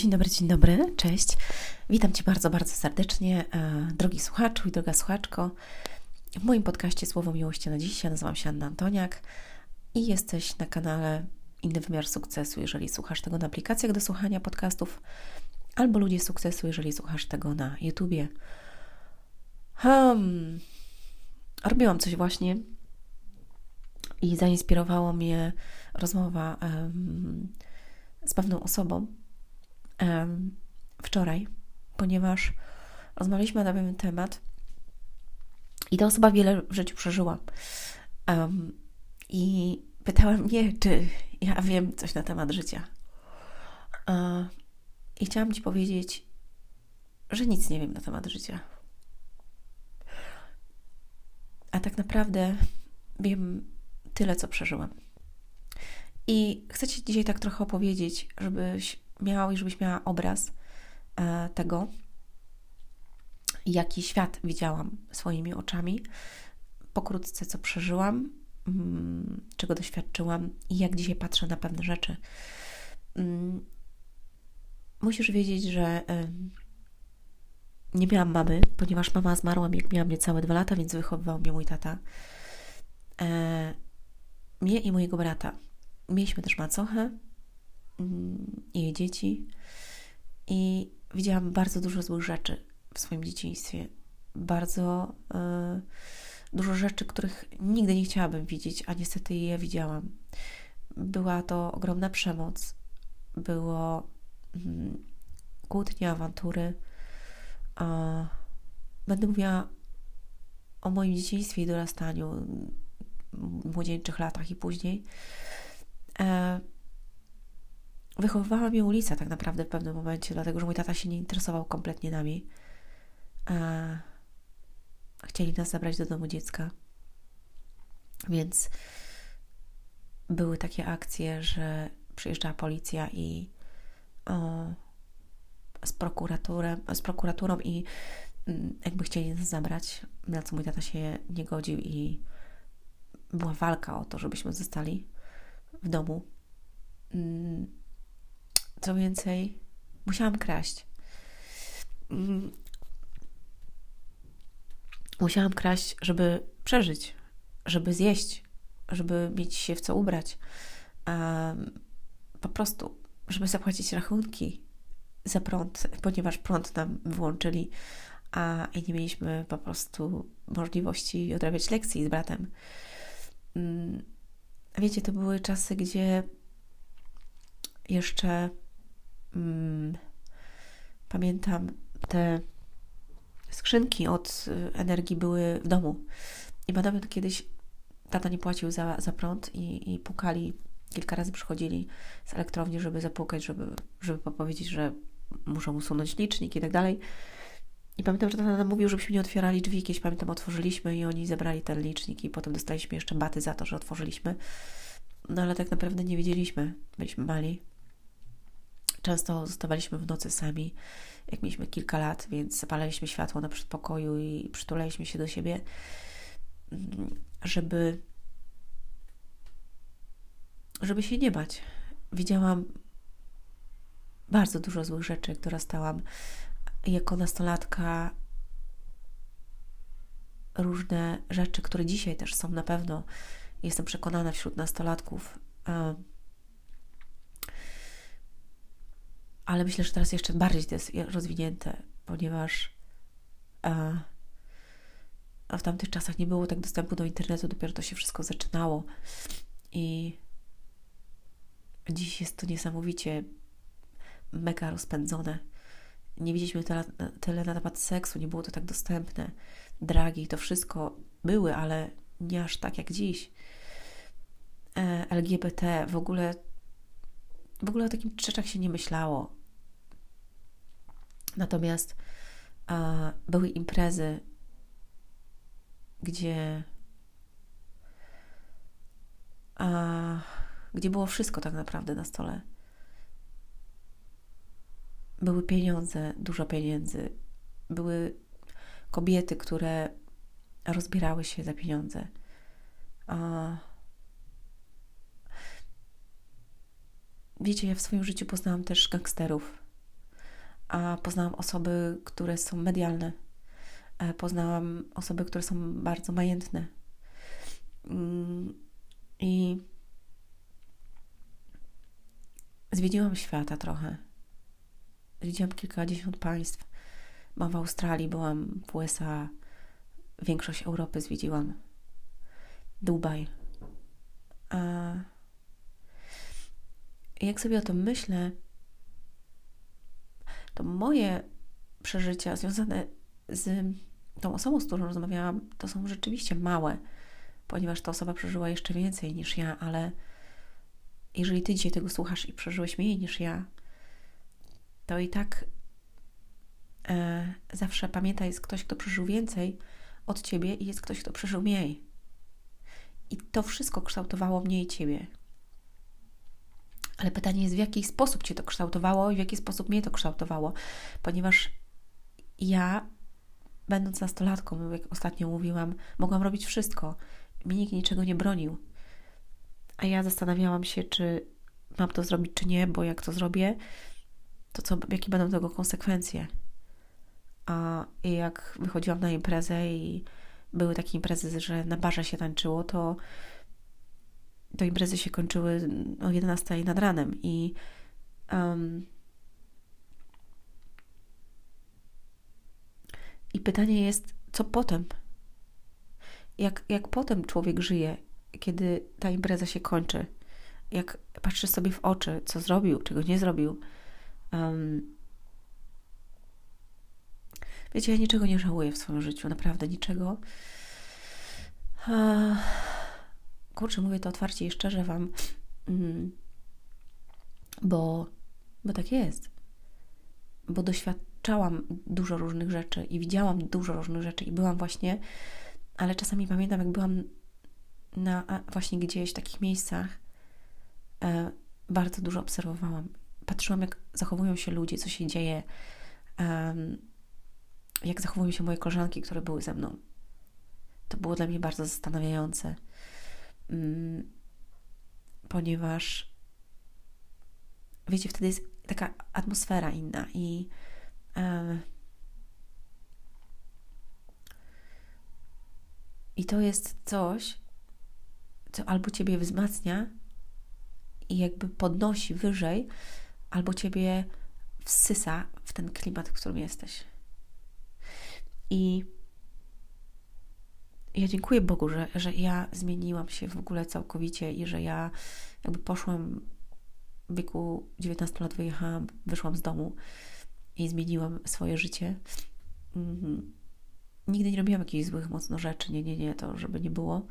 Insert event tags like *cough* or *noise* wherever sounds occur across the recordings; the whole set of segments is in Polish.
Dzień dobry, dzień dobry, cześć. Witam Cię bardzo, bardzo serdecznie, e, drogi słuchaczu i droga słuchaczko. W moim podcaście Słowo Miłości na dziś. Ja nazywam się Anna Antoniak i jesteś na kanale Inny Wymiar Sukcesu, jeżeli słuchasz tego na aplikacjach do słuchania podcastów, albo Ludzie Sukcesu, jeżeli słuchasz tego na YouTubie. Hmm. Robiłam coś właśnie i zainspirowało mnie rozmowa um, z pewną osobą, wczoraj, ponieważ rozmawialiśmy na pewien temat i ta osoba wiele w życiu przeżyła. Um, I pytała mnie, czy ja wiem coś na temat życia. Uh, I chciałam Ci powiedzieć, że nic nie wiem na temat życia. A tak naprawdę wiem tyle, co przeżyłam. I chcę Ci dzisiaj tak trochę opowiedzieć, żebyś miał i żebyś miała obraz e, tego, jaki świat widziałam swoimi oczami, pokrótce co przeżyłam, mm, czego doświadczyłam i jak dzisiaj patrzę na pewne rzeczy. Mm, musisz wiedzieć, że nie miałam mamy, ponieważ mama zmarła jak miałam niecałe dwa lata, więc wychowywał mnie mój tata. E, mnie i mojego brata. Mieliśmy też macochę, jej dzieci. I widziałam bardzo dużo złych rzeczy w swoim dzieciństwie. Bardzo y, dużo rzeczy, których nigdy nie chciałabym widzieć, a niestety je widziałam. Była to ogromna przemoc, było y, kłótnie, awantury. A będę mówiła o moim dzieciństwie i dorastaniu, młodzieńczych latach i później. E, wychowywała mnie ulica tak naprawdę w pewnym momencie, dlatego że mój tata się nie interesował kompletnie nami. E, chcieli nas zabrać do domu dziecka. Więc były takie akcje, że przyjeżdżała policja i o, z, z prokuraturą i mm, jakby chcieli nas zabrać, na co mój tata się nie godził i była walka o to, żebyśmy zostali w domu. Mm, co więcej, musiałam kraść. Mm. Musiałam kraść, żeby przeżyć, żeby zjeść, żeby mieć się w co ubrać. Po prostu, żeby zapłacić rachunki za prąd, ponieważ prąd nam wyłączyli, a i nie mieliśmy po prostu możliwości odrabiać lekcji z bratem. Um, wiecie, to były czasy, gdzie jeszcze mm, pamiętam te skrzynki od y, energii były w domu. I pamiętam, kiedyś tata nie płacił za, za prąd i, i pukali, kilka razy przychodzili z elektrowni, żeby zapukać, żeby, żeby powiedzieć, że muszą usunąć licznik i tak dalej. I pamiętam, że tata nam mówił, żebyśmy nie otwierali drzwi. Kiedyś pamiętam, otworzyliśmy i oni zebrali ten licznik i potem dostaliśmy jeszcze baty za to, że otworzyliśmy. No ale tak naprawdę nie wiedzieliśmy. Byliśmy mali. Często zostawaliśmy w nocy sami, jak mieliśmy kilka lat, więc zapalaliśmy światło na przedpokoju i przytulaliśmy się do siebie, żeby, żeby się nie bać. Widziałam bardzo dużo złych rzeczy, jak dorastałam. Jako nastolatka różne rzeczy, które dzisiaj też są na pewno, jestem przekonana, wśród nastolatków ale myślę, że teraz jeszcze bardziej to jest rozwinięte, ponieważ a, a w tamtych czasach nie było tak dostępu do internetu, dopiero to się wszystko zaczynało. I dziś jest to niesamowicie mega rozpędzone. Nie widzieliśmy tyle, tyle na temat seksu, nie było to tak dostępne. Dragi, to wszystko były, ale nie aż tak jak dziś. E, LGBT, w ogóle w ogóle o takim rzeczach się nie myślało. Natomiast a, były imprezy, gdzie, a, gdzie było wszystko tak naprawdę na stole. Były pieniądze, dużo pieniędzy. Były kobiety, które rozbierały się za pieniądze. A, wiecie, ja w swoim życiu poznałam też gangsterów a poznałam osoby, które są medialne. E, poznałam osoby, które są bardzo majętne. Mm, I zwiedziłam świata trochę. Zwiedziłam kilkadziesiąt państw. Byłam w Australii, byłam w USA, większość Europy zwiedziłam. Dubaj. A jak sobie o tym myślę, to moje przeżycia związane z tą osobą, z którą rozmawiałam, to są rzeczywiście małe, ponieważ ta osoba przeżyła jeszcze więcej niż ja, ale jeżeli ty dzisiaj tego słuchasz i przeżyłeś mniej niż ja, to i tak e, zawsze pamiętaj, jest ktoś, kto przeżył więcej od ciebie i jest ktoś, kto przeżył mniej. I to wszystko kształtowało mnie i ciebie. Ale pytanie jest, w jaki sposób cię to kształtowało i w jaki sposób mnie to kształtowało, ponieważ ja, będąc nastolatką, jak ostatnio mówiłam, mogłam robić wszystko. Mi nikt niczego nie bronił. A ja zastanawiałam się, czy mam to zrobić, czy nie, bo jak to zrobię, to co, jakie będą tego konsekwencje. A jak wychodziłam na imprezę i były takie imprezy, że na barze się tańczyło, to, to imprezy się kończyły o 11 nad ranem i um, i pytanie jest, co potem? Jak, jak potem człowiek żyje, kiedy ta impreza się kończy? Jak patrzy sobie w oczy, co zrobił, czego nie zrobił? Um, Wiecie, ja niczego nie żałuję w swoim życiu, naprawdę niczego. Kurczę, mówię to otwarcie i szczerze Wam, mm, bo, bo tak jest. Bo doświadczałam dużo różnych rzeczy i widziałam dużo różnych rzeczy i byłam właśnie, ale czasami pamiętam, jak byłam na właśnie gdzieś w takich miejscach, e, bardzo dużo obserwowałam. Patrzyłam, jak zachowują się ludzie, co się dzieje jak zachowują się moje koleżanki, które były ze mną. To było dla mnie bardzo zastanawiające, ponieważ wiecie, wtedy jest taka atmosfera inna i i to jest coś, co albo ciebie wzmacnia i jakby podnosi wyżej, albo ciebie wsysa w ten klimat, w którym jesteś. I ja dziękuję Bogu, że, że ja zmieniłam się w ogóle całkowicie i że ja jakby poszłam w wieku 19 lat, wyjechałam, wyszłam z domu i zmieniłam swoje życie. Mhm. Nigdy nie robiłam jakichś złych mocno rzeczy, nie, nie, nie, to żeby nie było.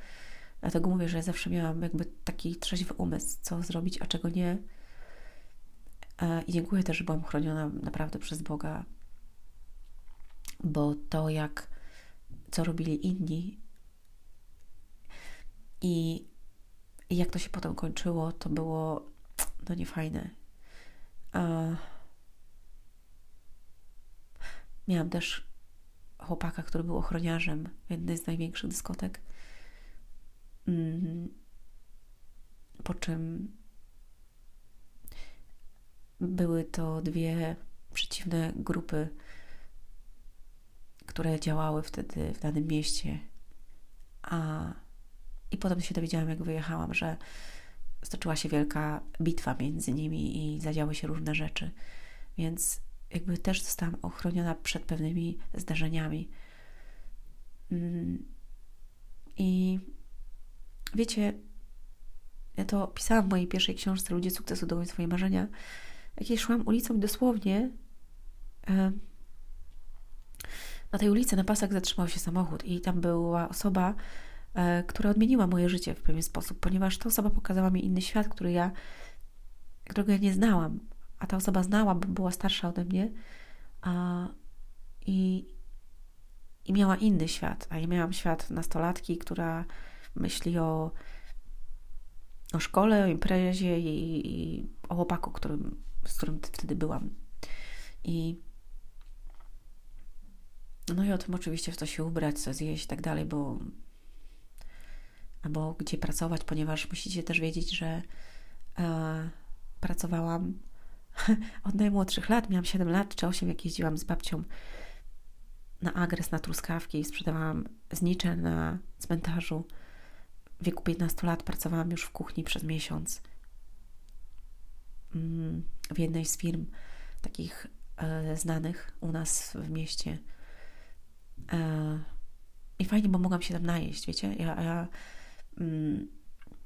Dlatego mówię, że ja zawsze miałam jakby taki trzeźwy umysł, co zrobić, a czego nie. E, I dziękuję też, że byłam chroniona naprawdę przez Boga bo to jak co robili inni i, jak to się potem kończyło, to było no niefajne. A miałam też chłopaka, który był ochroniarzem jednej z największych dyskotek. Mm. Po czym były to dwie przeciwne grupy które działały wtedy w danym mieście. A, I potem się dowiedziałam, jak wyjechałam, że stoczyła się wielka bitwa między nimi i zadziały się różne rzeczy. Więc jakby też zostałam ochroniona przed pewnymi zdarzeniami. Mm. I wiecie, ja to pisałam w mojej pierwszej książce Ludzie sukcesu do swoje marzenia. Jak szłam ulicą i dosłownie na tej ulicy na pasach zatrzymał się samochód i tam była osoba, która odmieniła moje życie w pewien sposób, ponieważ ta osoba pokazała mi inny świat, który ja, którego ja nie znałam, a ta osoba znała, bo była starsza ode mnie a, i, i miała inny świat, a ja miałam świat nastolatki, która myśli o, o szkole, o imprezie i, i o chłopaku, którym, z którym wtedy byłam. I no i o tym oczywiście w co się ubrać, co zjeść i tak dalej, bo albo gdzie pracować, ponieważ musicie też wiedzieć, że e, pracowałam *laughs* od najmłodszych lat, miałam 7 lat czy 8, jak jeździłam z babcią na agres, na truskawki i sprzedawałam znicze na cmentarzu. W wieku 15 lat pracowałam już w kuchni przez miesiąc mm, w jednej z firm takich e, znanych u nas w mieście. E, I fajnie, bo mogłam się tam najeść, wiecie? Ja, ja mm,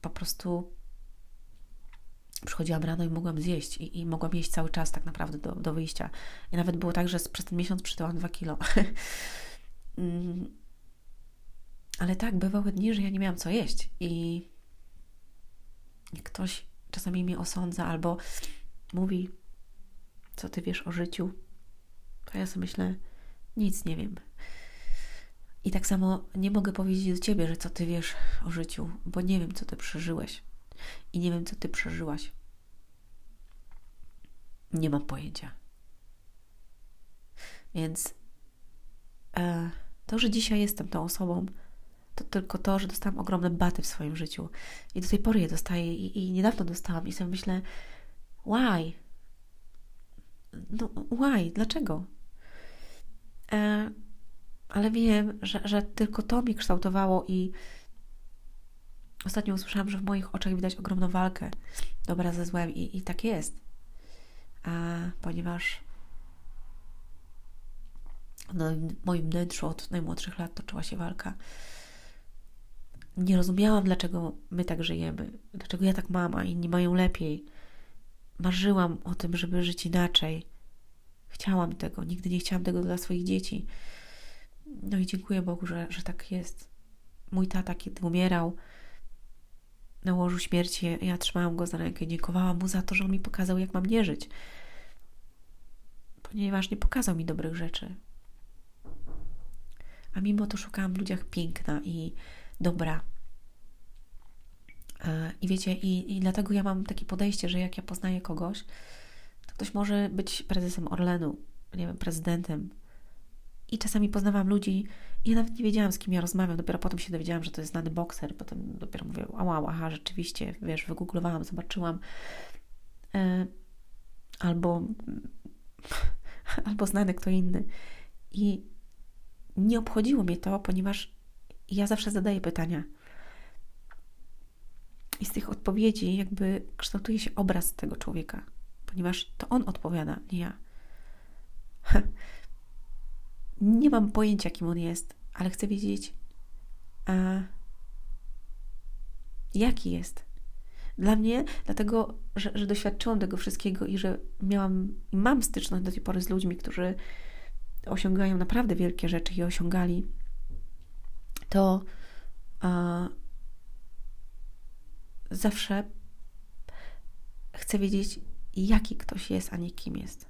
po prostu przychodziłam rano i mogłam zjeść i, i mogłam jeść cały czas tak naprawdę do, do wyjścia. I nawet było tak, że przez ten miesiąc przytyłam dwa kilo. *laughs* Mm. Ale tak, bywały dni, że ja nie miałam co jeść i ktoś czasami mnie osądza albo mówi, co ty wiesz o życiu, to ja sobie myślę, nic nie wiem. I tak samo nie mogę powiedzieć do ciebie, że co ty wiesz o życiu, bo nie wiem, co ty przeżyłeś i nie wiem, co ty przeżyłaś. Nie mam pojęcia. Więc e, to, że dzisiaj jestem tą osobą, to tylko to, że dostałam ogromne baty w swoim życiu. I do tej pory je dostaję i, i niedawno dostałam i sobie myślę, why? No, why? Dlaczego? E, ale wiem, że, że tylko to mnie kształtowało i ostatnio usłyszałam, że w moich oczach widać ogromną walkę dobra ze złem i, i tak jest. A, ponieważ no, w moim wnętrzu od najmłodszych lat toczyła się walka. Nie rozumiałam, dlaczego my tak żyjemy, dlaczego ja tak mam, a inni mają lepiej. Marzyłam o tym, żeby żyć inaczej. Chciałam tego, nigdy nie chciałam tego dla swoich dzieci. No i dziękuję Bogu, że, że tak jest. Mój tata, kiedy umierał na łożu śmierci, ja trzymałam go za rękę i dziękowałam mu za to, że on mi pokazał, jak mam nie żyć. Ponieważ nie pokazał mi dobrych rzeczy. A mimo to szukałam w ludziach piękna i dobra. E, I wiecie, i, i dlatego ja mam takie podejście, że jak ja poznaję kogoś, to ktoś może być prezesem Orlenu, nie wiem, prezydentem. I czasami poznawałam ludzi ja nawet nie wiedziałam, z kim ja rozmawiam. Dopiero potem się dowiedziałam, że to jest znany bokser. Potem dopiero mówię, wow, aha, rzeczywiście, wiesz, wygooglowałam, zobaczyłam. E, albo, *laughs* albo znany kto inny. I nie obchodziło mnie to, ponieważ ja zawsze zadaję pytania. I z tych odpowiedzi jakby kształtuje się obraz tego człowieka, ponieważ to on odpowiada, nie ja. *laughs* Nie mam pojęcia, kim on jest, ale chcę wiedzieć, a, jaki jest. Dla mnie, dlatego, że, że doświadczyłam tego wszystkiego i że miałam i mam styczność do tej pory z ludźmi, którzy osiągają naprawdę wielkie rzeczy i osiągali, to a, zawsze chcę wiedzieć, jaki ktoś jest, a nie kim jest.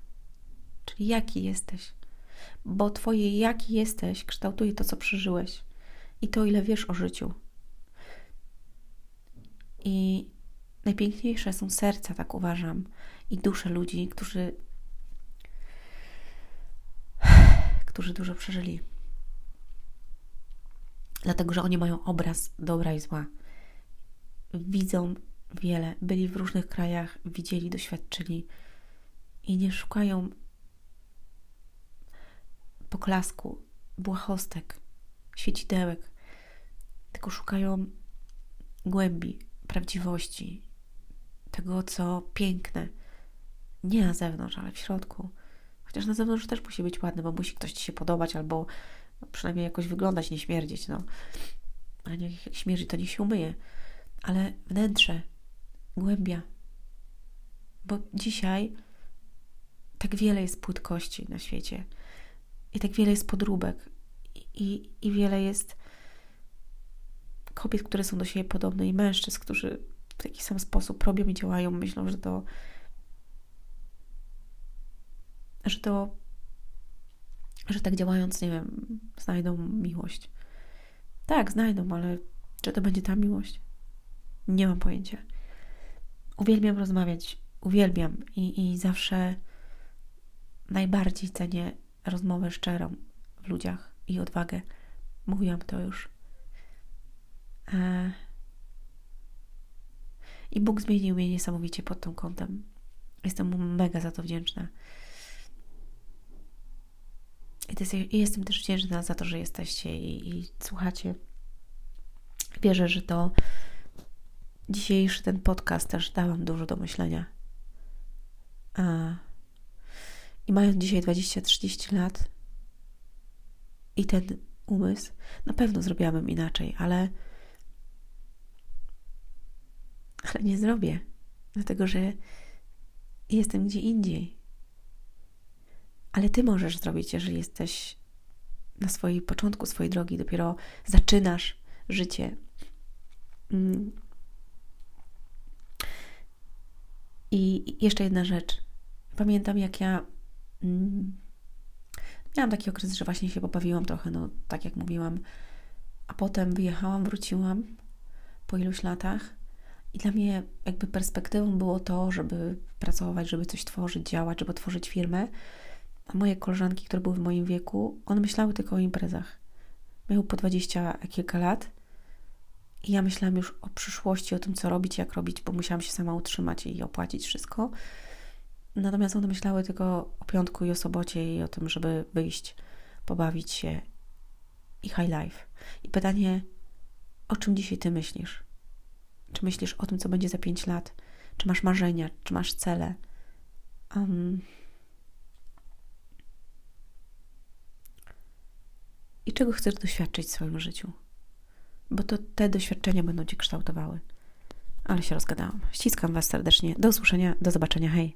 Czyli jaki jesteś. Bo Twoje jaki jesteś kształtuje to, co przeżyłeś i to, ile wiesz o życiu. I najpiękniejsze są serca, tak uważam, i dusze ludzi, którzy którzy dużo przeżyli. Dlatego, że oni mają obraz dobra i zła. Widzą wiele, byli w różnych krajach, widzieli, doświadczyli i nie szukają poklasku, błahostek, świecidełek, tylko szukają głębi, prawdziwości, tego, co piękne, nie na zewnątrz, ale w środku. Chociaż na zewnątrz też musi być ładny, bo musi ktoś Ci się podobać albo przynajmniej jakoś wyglądać, nie śmierdzieć, no. A nie jak śmierdzi, to nie się umyje. Ale wnętrze, głębia. Bo dzisiaj tak wiele jest płytkości na świecie i tak wiele jest podróbek i, i, wiele jest kobiet, które są do siebie podobne i mężczyzn, którzy w taki sam sposób robią i działają, myślą, że to że to, że tak działając, nie wiem, znajdą miłość. Tak, znajdą, ale czy to będzie ta miłość? Nie mam pojęcia. Uwielbiam rozmawiać, uwielbiam i, i zawsze najbardziej cenię rozmowę szczerą w ludziach i odwagę. Mówiłam to już. E... I Bóg zmienił mnie niesamowicie pod tym kątem. Jestem mu mega za to wdzięczna. I, jest, i jestem też wdzięczna za to, że jesteście i, i słuchacie. Wierzę, że to dzisiejszy ten podcast też dałam dużo do myślenia. A, I mając dzisiaj 20-30 lat i ten umysł, na pewno zrobiłabym inaczej, ale, ale nie zrobię, dlatego że jestem gdzie indziej. Ale ty możesz zrobić, jeżeli jesteś na swoim początku swojej drogi, dopiero zaczynasz życie. Mm. I jeszcze jedna rzecz. Pamiętam, jak ja miałam taki okres, że właśnie się pobawiłam trochę, no tak jak mówiłam, a potem wyjechałam, wróciłam po iluś latach. I dla mnie jakby perspektywą było to, żeby pracować, żeby coś tworzyć, działać, żeby tworzyć firmę. A moje koleżanki, które były w moim wieku, one myślały tylko o imprezach. Miały po dwadzieścia kilka lat i ja myślałam już o przyszłości, o tym, co robić, jak robić, bo musiałam się sama utrzymać i opłacić wszystko. Natomiast one myślały tylko o piątku i o sobocie i o tym, żeby wyjść, pobawić się i high life. I pytanie, o czym dzisiaj ty myślisz? Czy myślisz o tym, co będzie za pięć lat? Czy masz marzenia? Czy masz cele? Um, I czego chcesz doświadczyć w swoim życiu? Bo to te doświadczenia będą cię kształtowały. Ale się rozgadałam. Ściskam Was serdecznie. Do usłyszenia, do zobaczenia. Hej.